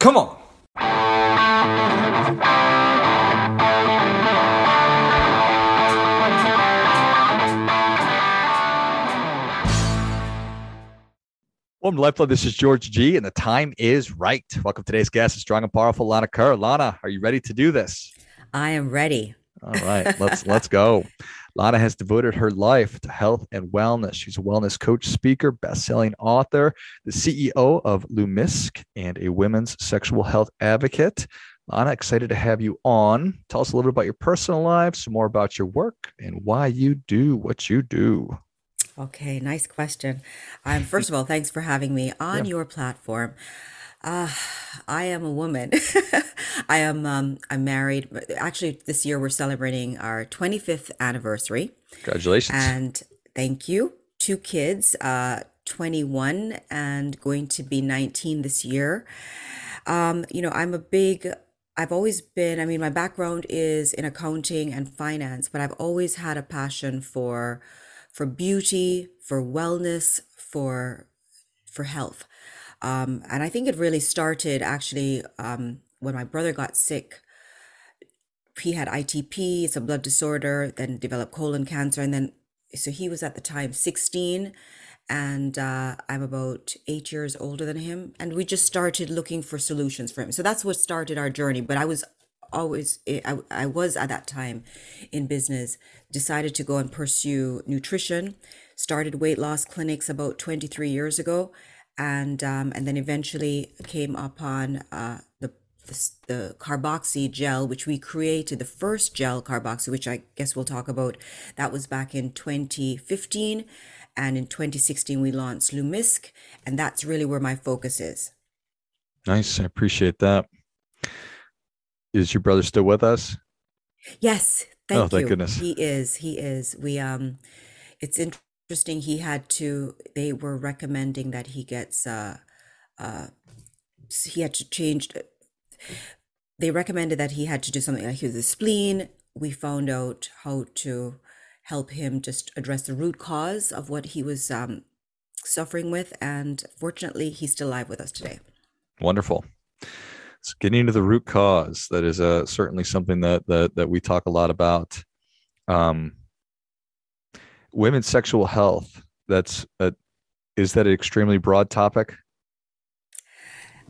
Come on. Welcome to Lifeblood. This is George G, and the time is right. Welcome to today's guest, is strong and powerful Lana Kerr. Lana, are you ready to do this? I am ready. All right, let's let's go. Lana has devoted her life to health and wellness. She's a wellness coach, speaker, best-selling author, the CEO of Lumisque, and a women's sexual health advocate. Lana, excited to have you on. Tell us a little bit about your personal life, some more about your work, and why you do what you do. Okay, nice question. Um, first of all, thanks for having me on Yeah. your platform. Uh, I am a woman. I am um, I'm married. Actually, this year we're celebrating our 25th anniversary, Congratulations. and thank you. Two kids, uh, 21 and going to be 19 this year. Um, you know, I'm a big, I've always been, I mean, my background is in accounting and finance, but I've always had a passion for for beauty, for wellness, for for health. Um, and I think it really started actually um, when my brother got sick. He had ITP, it's a blood disorder, then developed colon cancer, and then so he was at the time 16 and uh, I'm about eight years older than him. And we just started looking for solutions for him. So that's what started our journey. But I was always, I, I was at that time in business, decided to go and pursue nutrition, started weight loss clinics about 23 years ago. And, um, and then eventually came upon uh, the the, the carboxy gel, which we created, the first gel carboxy, which I guess we'll talk about. That was back in 2015. And in 2016, we launched Lumisque. And that's really where my focus is. nice. I appreciate that. Is your brother still with us? Yes, thank Oh, thank thank goodness. He is. He is. We um it's interesting he had to they were recommending that he gets uh uh he had to change they recommended that he had to do something like his the spleen. We found out how to help him just address the root cause of what he was um suffering with and fortunately he's still alive with us today. Wonderful. So getting to the root cause, that is uh, certainly something that, that that we talk a lot about. Um, women's sexual health. That's a, is that an extremely broad topic?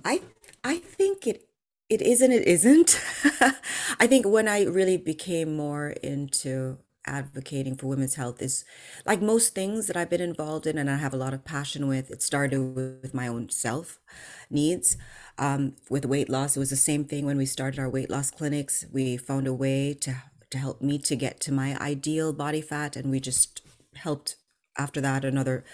I I think it it is and it isn't. I think when I really became more into advocating for women's health is like most things that I've been involved in and I have a lot of passion with, it started with my own self needs. Um, with weight loss, it was the same thing when we started our weight loss clinics. We found a way to to help me to get to my ideal body fat and we just helped after that another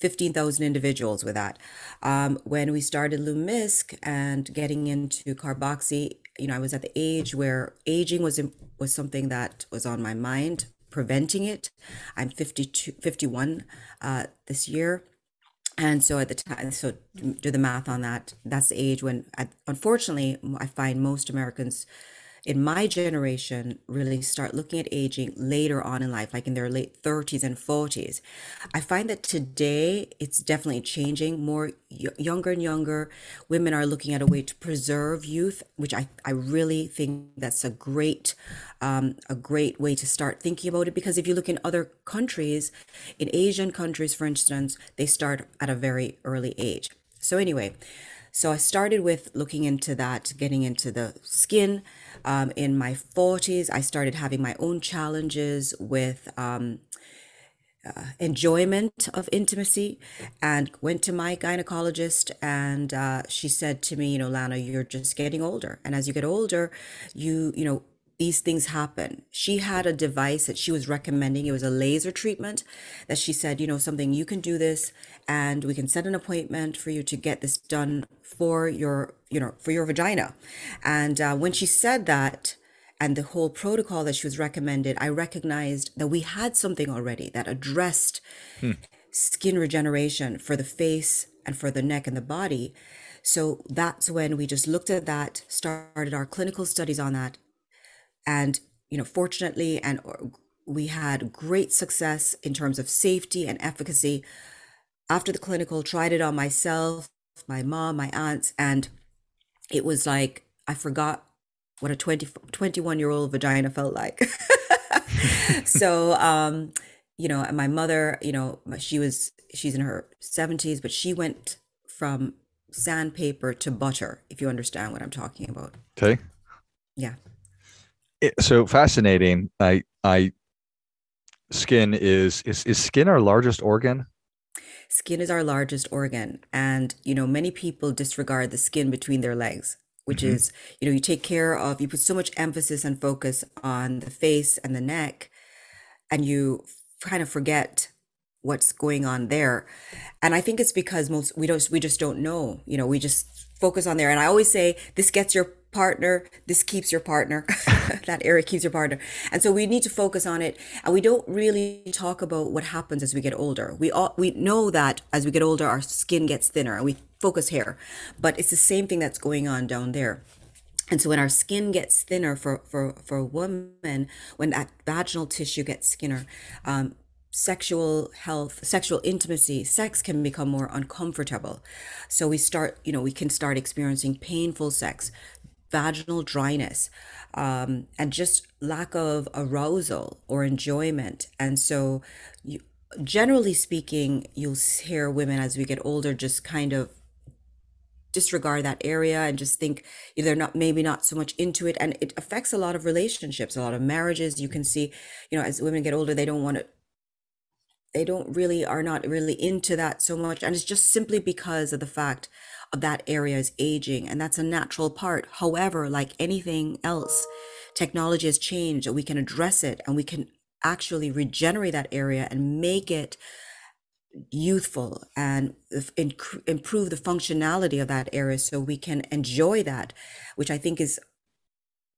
15,000 individuals with that. Um, when we started Lumisque and getting into carboxy, you know, I was at the age where aging was was something that was on my mind, preventing it. I'm 52, 51 uh, this year. And so at the time, so do the math on that. That's the age when, I, unfortunately, I find most Americans in my generation really start looking at aging later on in life, like in their late 30s and 40s. I find that today it's definitely changing. More younger and younger women are looking at a way to preserve youth, which I, I really think that's a great um, a great way to start thinking about it. Because if you look in other countries, in Asian countries, for instance, they start at a very early age. So anyway, so I started with looking into that, getting into the skin. Um, in my 40s, I started having my own challenges with um, enjoyment of intimacy and went to my gynecologist and uh, she said to me you know lana you're just getting older and as you get older you you know these things happen. She had a device that she was recommending. It was a laser treatment that she said you know something you can do this and we can set an appointment for you to get this done for your you know for your vagina. And uh, when she said that and the whole protocol that she was recommended, I recognized that we had something already that addressed skin regeneration for the face and for the neck and the body. So that's when we just looked at that, started our clinical studies on that, and you know, fortunately, and uh, we had great success in terms of safety and efficacy. After the clinical, tried it on myself, my mom, my aunts, and it was like I forgot what a 20, 21 year old vagina felt like. so, um, you know, and my mother, you know, she was, she's in her 70s, but she went from sandpaper to butter, if you understand what I'm talking about. Okay. Yeah. It, so fascinating. I, I, skin is, is, is skin our largest organ? Skin is our largest organ. And, you know, many people disregard the skin between their legs, which hmm is, you know, you take care of, you put so much emphasis and focus on the face and the neck, and you kind of forget what's going on there. And I think it's because most we don't we just don't know. You know, we just focus on there. And I always say this gets your partner, this keeps your partner. that area keeps your partner. And so we need to focus on it. And we don't really talk about what happens as we get older. We all we know that as we get older our skin gets thinner and we focus hair. But it's the same thing that's going on down there. And so when our skin gets thinner for for for woman, when that vaginal tissue gets thinner, um, sexual health, sexual intimacy, sex can become more uncomfortable. So we start, you know, we can start experiencing painful sex, vaginal dryness, um, and just lack of arousal or enjoyment. And so, you, generally speaking, you'll hear women as we get older just kind of disregard that area and just think they're not maybe not so much into it and it affects a lot of relationships a lot of marriages you can see you know as women get older they don't want to they don't really are not really into that so much and it's just simply because of the fact of that area is aging and that's a natural part. However like anything else technology has changed and we can address it and we can actually regenerate that area and make it youthful and inc- improve the functionality of that area so we can enjoy that which i think is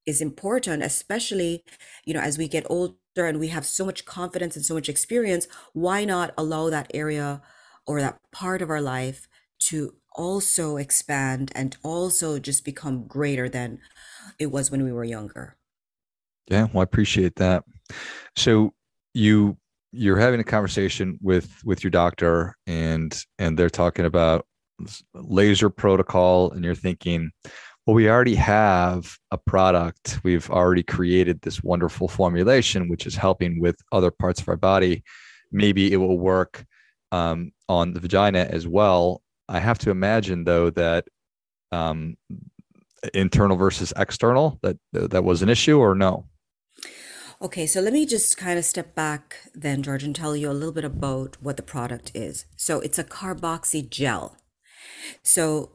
is important especially you know as we get older and we have so much confidence and so much experience why not allow that area or that part of our life to also expand and also just become greater than it was when we were younger Yeah, well, I appreciate that. So you you're having a conversation with with your doctor and and they're talking about laser protocol and you're thinking, well, we already have a product. We've already created this wonderful formulation which is helping with other parts of our body. Maybe it will work um, on the vagina as well. I have to imagine though that um, internal versus external that that was an issue or no? okay so let me just kind of step back then george and tell you a little bit about what the product is so it's a carboxy gel so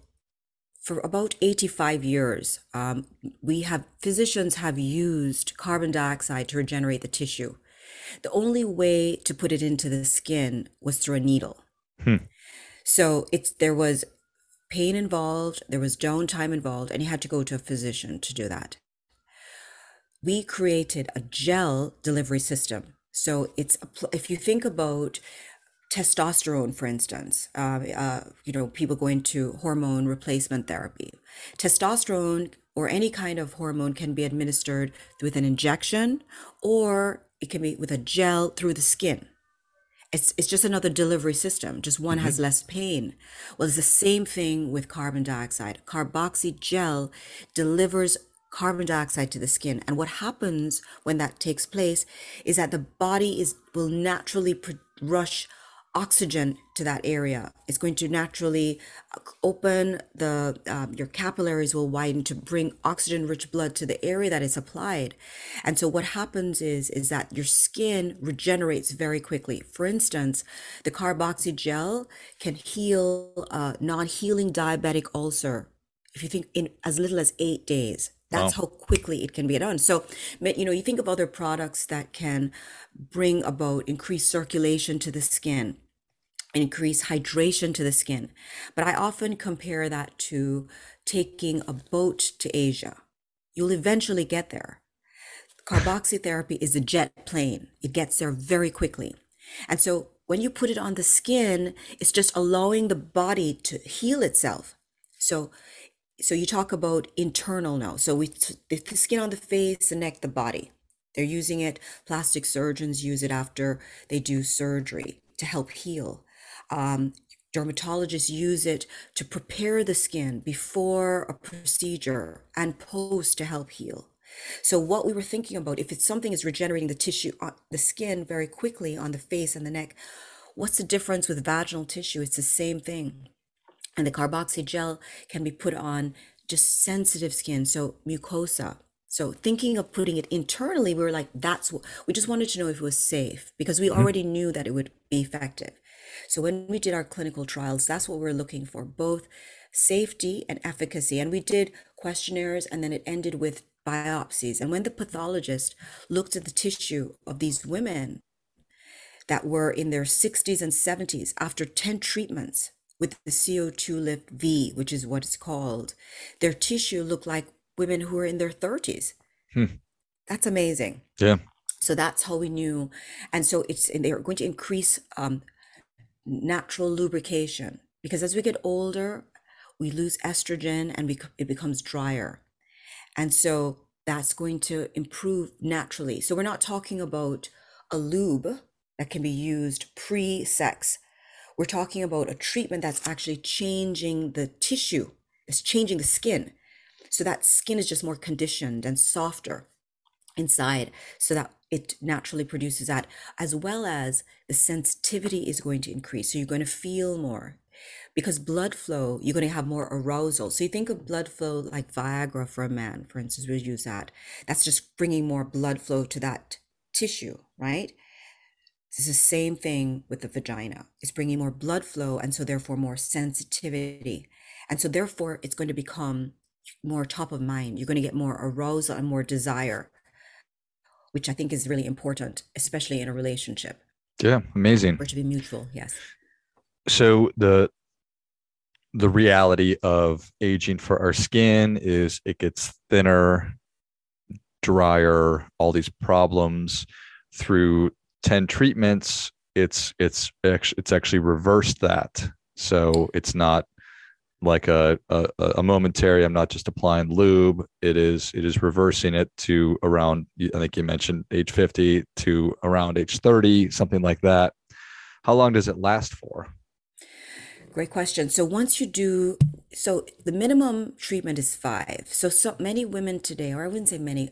for about 85 years, um, we have physicians have used carbon dioxide to regenerate the tissue. The only way to put it into the skin was through a needle. Hmm. So it's there was pain involved, there was downtime involved, and you had to go to a physician to do that. We created a gel delivery system. So it's a, pl- if you think about testosterone, for instance, uh, uh, you know, people going to hormone replacement therapy. Testosterone or any kind of hormone can be administered with an injection or it can be with a gel through the skin. It's, it's just another delivery system, just one hmm has less pain. Well, it's the same thing with carbon dioxide. Carboxy gel delivers carbon dioxide to the skin. And what happens when that takes place is that the body is will naturally pr- rush oxygen to that area. It's going to naturally uh, open the um, your capillaries will widen to bring oxygen rich blood to the area that is applied. And so what happens is is that your skin regenerates very quickly. For instance, the carboxy gel can heal a non-healing diabetic ulcer if you think in as little as 8 days. That's Wow. how quickly it can be done. So, you know, you think of other products that can bring about increased circulation to the skin increase hydration to the skin. But I often compare that to taking a boat to Asia. You'll eventually get there. Carboxy therapy is a jet plane, it gets there very quickly. And so when you put it on the skin, it's just allowing the body to heal itself. So so you talk about internal now. So we the skin on the face, the neck, the body. They're using it. Plastic surgeons use it after they do surgery to help heal. Um, Dermatologists use it to prepare the skin before a procedure and post to help heal. So what we were thinking about, if it's something is regenerating the tissue, on the skin very quickly on the face and the neck, what's the difference with vaginal tissue? It's the same thing. And the carboxy gel can be put on just sensitive skin, so mucosa. So thinking of putting it internally, we were like, that's what we just wanted to know if it was safe because we Mhm. already knew that it would be effective. So when we did our clinical trials, that's what we we're looking for, both safety and efficacy. And we did questionnaires and then it ended with biopsies. And when the pathologist looked at the tissue of these women that were in their 60s and 70s after 10 treatments with the CO2 lift V, which is what it's called, their tissue looked like women who were in their 30s. Hmm. That's amazing. Yeah. So that's how we knew. And so it's and they're going to increase um, natural lubrication because as we get older, we lose estrogen and it becomes drier. And so that's going to improve naturally. So we're not talking about a lube that can be used pre sex. We're talking about a treatment that's actually changing the tissue, it's changing the skin. So that skin is just more conditioned and softer inside so that it naturally produces that, as well as the sensitivity is going to increase. So you're going to feel more because blood flow, you're going to have more arousal. So you think of blood flow like Viagra for a man, for instance, we use that. That's just bringing more blood flow to that tissue, right? It's the same thing with the vagina. It's bringing more blood flow and so therefore more sensitivity. And so therefore it's going to become more top of mind. You're going to get more arousal and more desire, which I think is really important, especially in a relationship, Yeah. Amazing. it to be mutual. Yes. So the the reality of aging for our skin is it gets thinner, drier, all these problems through 10 treatments it's it's it's actually reversed that so it's not like a, a a momentary i'm not just applying lube it is it is reversing it to around i think you mentioned age 50 to around age 30 something like that how long does it last for Great question. So once you do, so the minimum treatment is five. So so many women today, or I wouldn't say many,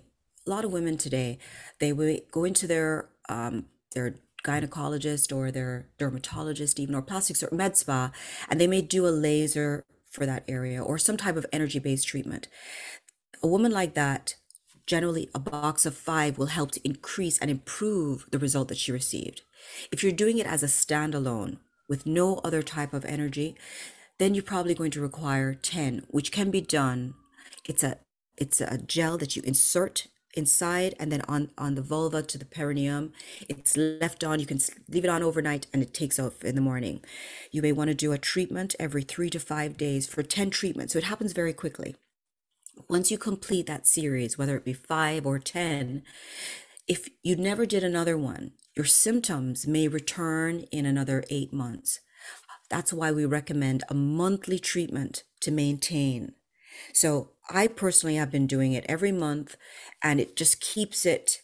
a lot of women today, they will go into their um their gynecologist or their dermatologist even or plastic or med spa, and they may do a laser for that area or some type of energy-based treatment. A woman like that, generally a box of five will help to increase and improve the result that she received. If you're doing it as a standalone with no other type of energy, then you're probably going to require 10, which can be done. It's a it's a gel that you insert inside and then on on the vulva to the perineum. It's left on. You can leave it on overnight and it takes off in the morning. You may want to do a treatment every 3 to 5 days for 10 treatments. So it happens very quickly. Once you complete that series, whether it be 5 or 10, if you never did another one, your symptoms may return in another 8 months. That's why we recommend a monthly treatment to maintain. So I personally have been doing it every month and it just keeps it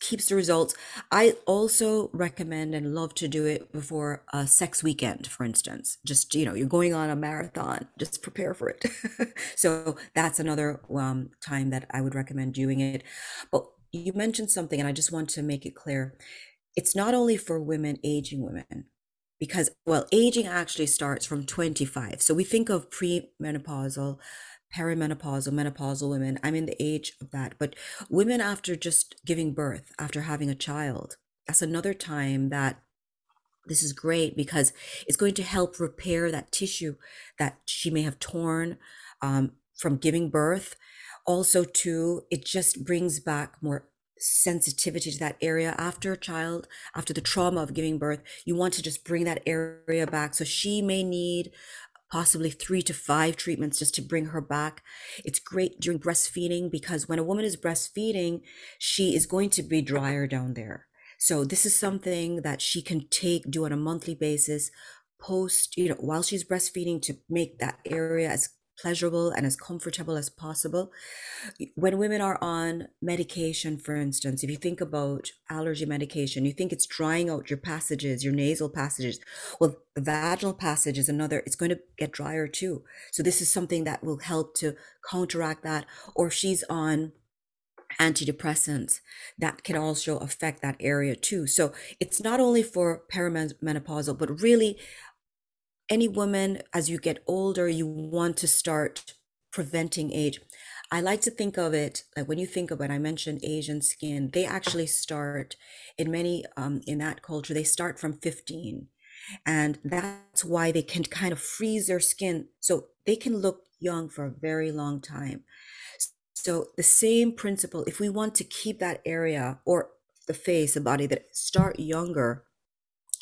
keeps the results. I also recommend and love to do it before a sex weekend, for instance. Just, you know, you're going on a marathon, just prepare for it. so that's another um, time that I would recommend doing it. But you mentioned something, and I just want to make it clear. It's not only for women, aging women, because, well, aging actually starts from 25. So we think of premenopausal perimenopausal, menopausal women. I'm in the age of that. But women after just giving birth, after having a child, that's another time that this is great because it's going to help repair that tissue that she may have torn um, from giving birth. Also, too, it just brings back more sensitivity to that area after a child, after the trauma of giving birth. You want to just bring that area back. So she may need possibly three to five treatments just to bring her back. It's great during breastfeeding because when a woman is breastfeeding, she is going to be drier down there. So this is something that she can take, do on a monthly basis, post, you know, while she's breastfeeding to make that area as pleasurable and as comfortable as possible. When women are on medication, for instance, if you think about allergy medication, you think it's drying out your passages, your nasal passages. Well, the vaginal passage is another, it's going to get drier too. So this is something that will help to counteract that. Or if she's on antidepressants that can also affect that area too. So it's not only for perimenopausal, but really any woman as you get older, you want to start preventing age. I like to think of it like when you think of it, I mentioned Asian skin, they actually start in many, um, in that culture, they start from 15. And that's why they can kind of freeze their skin so they can look young for a very long time. So the same principle, if we want to keep that area or the face, the body that start younger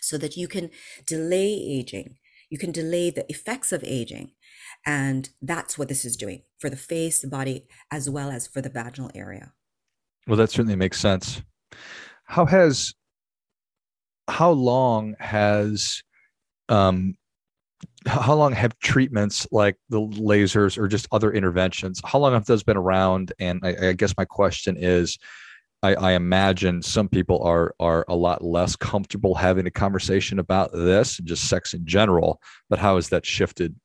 so that you can delay aging, you can delay the effects of aging. And that's what this is doing for the face, the body, as well as for the vaginal area. Well, that certainly makes sense. How has, how long has um, how long have treatments like the lasers or just other interventions how long have those been around and i, I guess my question is I, I, imagine some people are are a lot less comfortable having a conversation about this and just sex in general but how has that shifted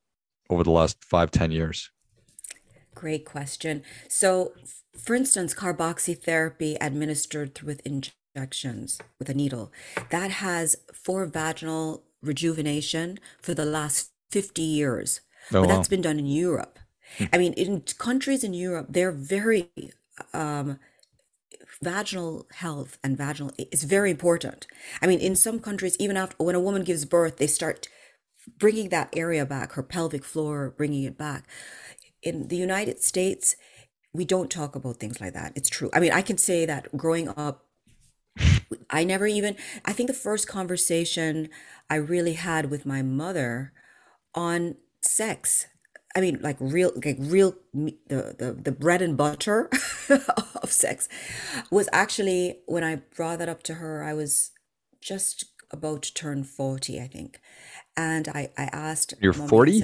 over the last five ten years great question so for instance carboxytherapy administered through with injections with a needle that has for vaginal rejuvenation for the last 50 years. Oh, but that's been done in Europe. Hmm. I mean, in countries in Europe, they're very um, vaginal health and vaginal is very important. I mean, in some countries, even after when a woman gives birth, they start bringing that area back, her pelvic floor, bringing it back. In the United States, we don't talk about things like that. It's true. I mean, I can say that growing up, I never even, I think the first conversation I really had with my mother on sex. I mean, like real, like real, the the the bread and butter of sex was actually when I brought that up to her. I was just about to turn forty, I think, and I I asked. You're forty.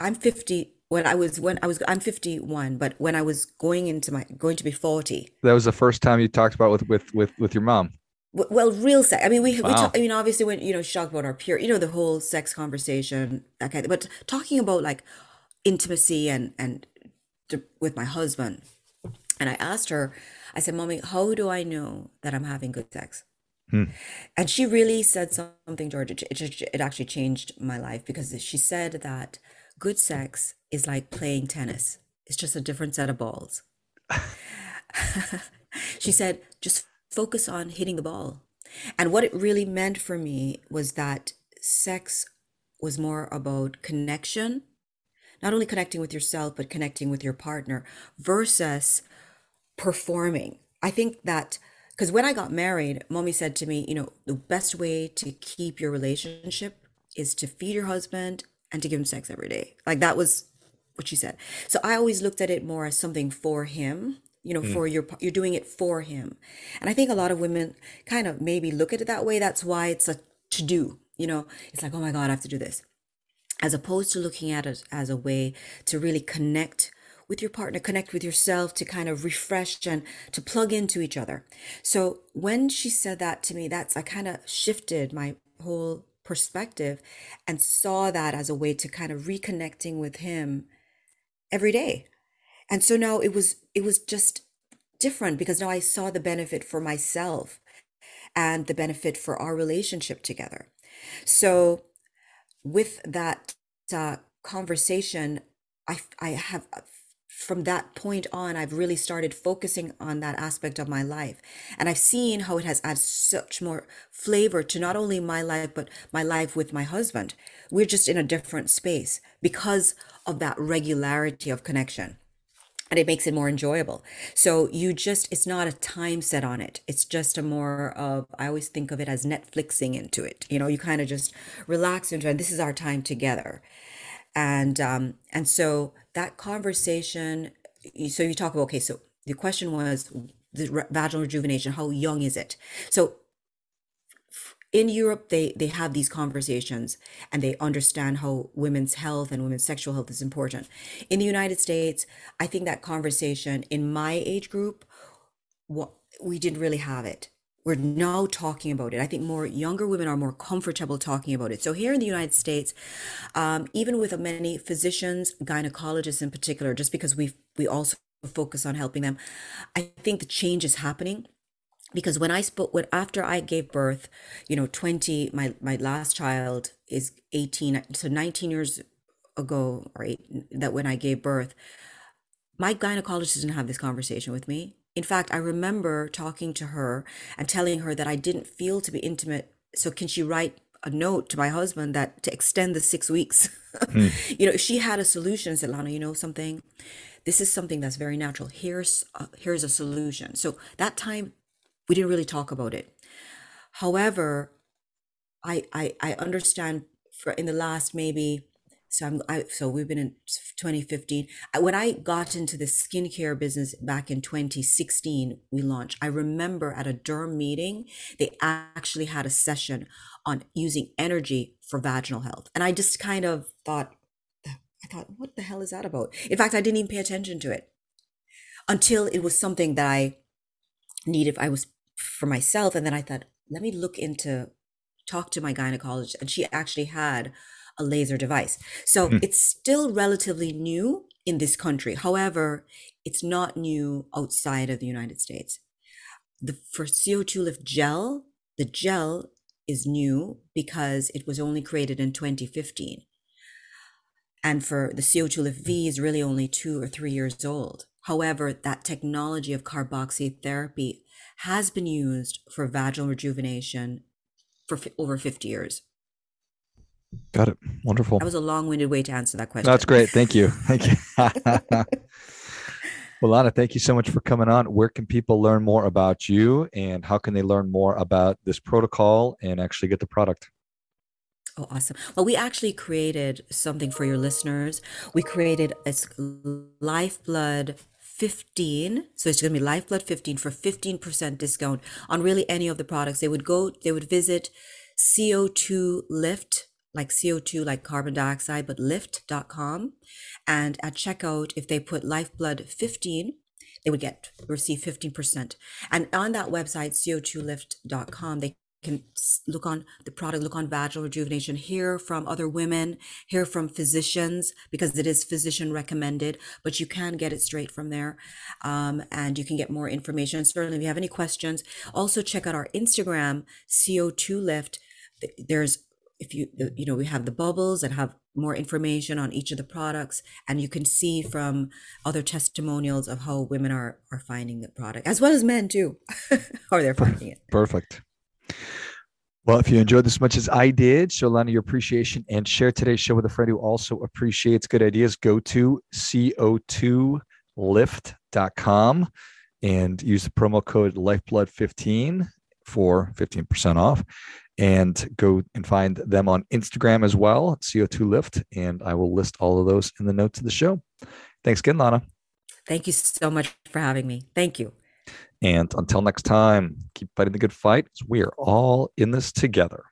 I'm fifty. When I was when I was I'm 51, but when I was going into my going to be 40. That was the first time you talked about with with with with your mom well real sex i mean we, wow. we talk, i mean obviously when you know she talked about our pure you know the whole sex conversation that kind of, but talking about like intimacy and and with my husband. And i asked her i said mommy how do i know that i'm having good sex? Hmm. and she really said something george. It, it, it actually changed my life because she said that good sex is like playing tennis. It's just a different set of balls. She said just focus on hitting the ball. And what it really meant for me was that sex was more about connection, not only connecting with yourself, but connecting with your partner versus performing. I think that because when I got married, mommy said to me, you know, the best way to keep your relationship is to feed your husband and to give him sex every day. Like that was what she said. So I always looked at it more as something for him you know, mm. for your, you're doing it for him. And I think a lot of women kind of maybe look at it that way. That's why it's a to do, you know, it's like, oh my God, I have to do this. As opposed to looking at it as a way to really connect with your partner, connect with yourself, to kind of refresh and to plug into each other. So when she said that to me, that's, I kind of shifted my whole perspective and saw that as a way to kind of reconnecting with him every day and so now it was it was just different because now i saw the benefit for myself and the benefit for our relationship together so with that uh, conversation i i have from that point on i've really started focusing on that aspect of my life. And i've seen how it has added such more flavor to not only my life but my life with my husband. We're just in a different space because of that regularity of connection and it makes it more enjoyable. So you just, it's not a time set on it. It's just a more of, I always think of it as Netflixing into it. You know, you kind of just relax into it. This is our time together. And, um, and so that conversation, so you talk about, okay, so the question was the vaginal rejuvenation, how young is it? So in Europe, they they have these conversations and they understand how women's health and women's sexual health is important. In the United States, I think that conversation in my age group, we didn't really have it. We're now talking about it. I think more younger women are more comfortable talking about it. So here in the United States, um, even with many physicians, gynecologists in particular, just because we we also focus on helping them, I think the change is happening because when I spoke when after I gave birth, you know, 20 my my last child is 18 so 19 years ago or eight, that when I gave birth, my gynecologist didn't have this conversation with me. In fact, I remember talking to her and telling her that I didn't feel to be intimate. So can she write a note to my husband that to extend the six weeks? Hmm. you know, if she had a solution, said, Lana, you know something? This is something that's very natural. Here's a, here's a solution. So that time we didn't really talk about it. However, I I, I understand for in the last maybe so I'm I, so we've been in 2015. When I got into the skincare business back in 2016, we launched. I remember at a derm meeting, they actually had a session on using energy for vaginal health, and I just kind of thought, I thought, what the hell is that about? In fact, I didn't even pay attention to it until it was something that I needed. I was for myself. And then I thought, let me look into, talk to my gynecologist. And she actually had a laser device. So mm-hmm. it's still relatively new in this country. However, it's not new outside of the United States. The for CO2 lift gel, the gel is new because it was only created in 2015. And for the CO2 lift V is really only two or three years old. However, that technology of carboxy therapy has been used for vaginal rejuvenation for f- over 50 years. Got it. Wonderful. That was a long winded way to answer that question. That's great. Thank you. Thank you. well, Lana, thank you so much for coming on. Where can people learn more about you and how can they learn more about this protocol and actually get the product? Oh, awesome. Well, we actually created something for your listeners. We created a Lifeblood 15 so it's going to be lifeblood 15 for 15% discount on really any of the products. They would go they would visit co2 lift like co2 like carbon dioxide but lift.com and at checkout if they put lifeblood 15 they would get receive 15% and on that website co2lift.com they can look on the product, look on vaginal rejuvenation, hear from other women, hear from physicians because it is physician recommended, but you can get it straight from there. Um, and you can get more information. Certainly, if you have any questions, also check out our Instagram, CO2 Lift. There's if you you know we have the bubbles that have more information on each of the products and you can see from other testimonials of how women are are finding the product as well as men too how they're finding it perfect well, if you enjoyed this much as I did, show Lana your appreciation and share today's show with a friend who also appreciates good ideas. Go to co2lift.com and use the promo code lifeblood15 for 15% off. And go and find them on Instagram as well, CO2Lift. And I will list all of those in the notes of the show. Thanks again, Lana. Thank you so much for having me. Thank you. And until next time, keep fighting the good fight. We are all in this together.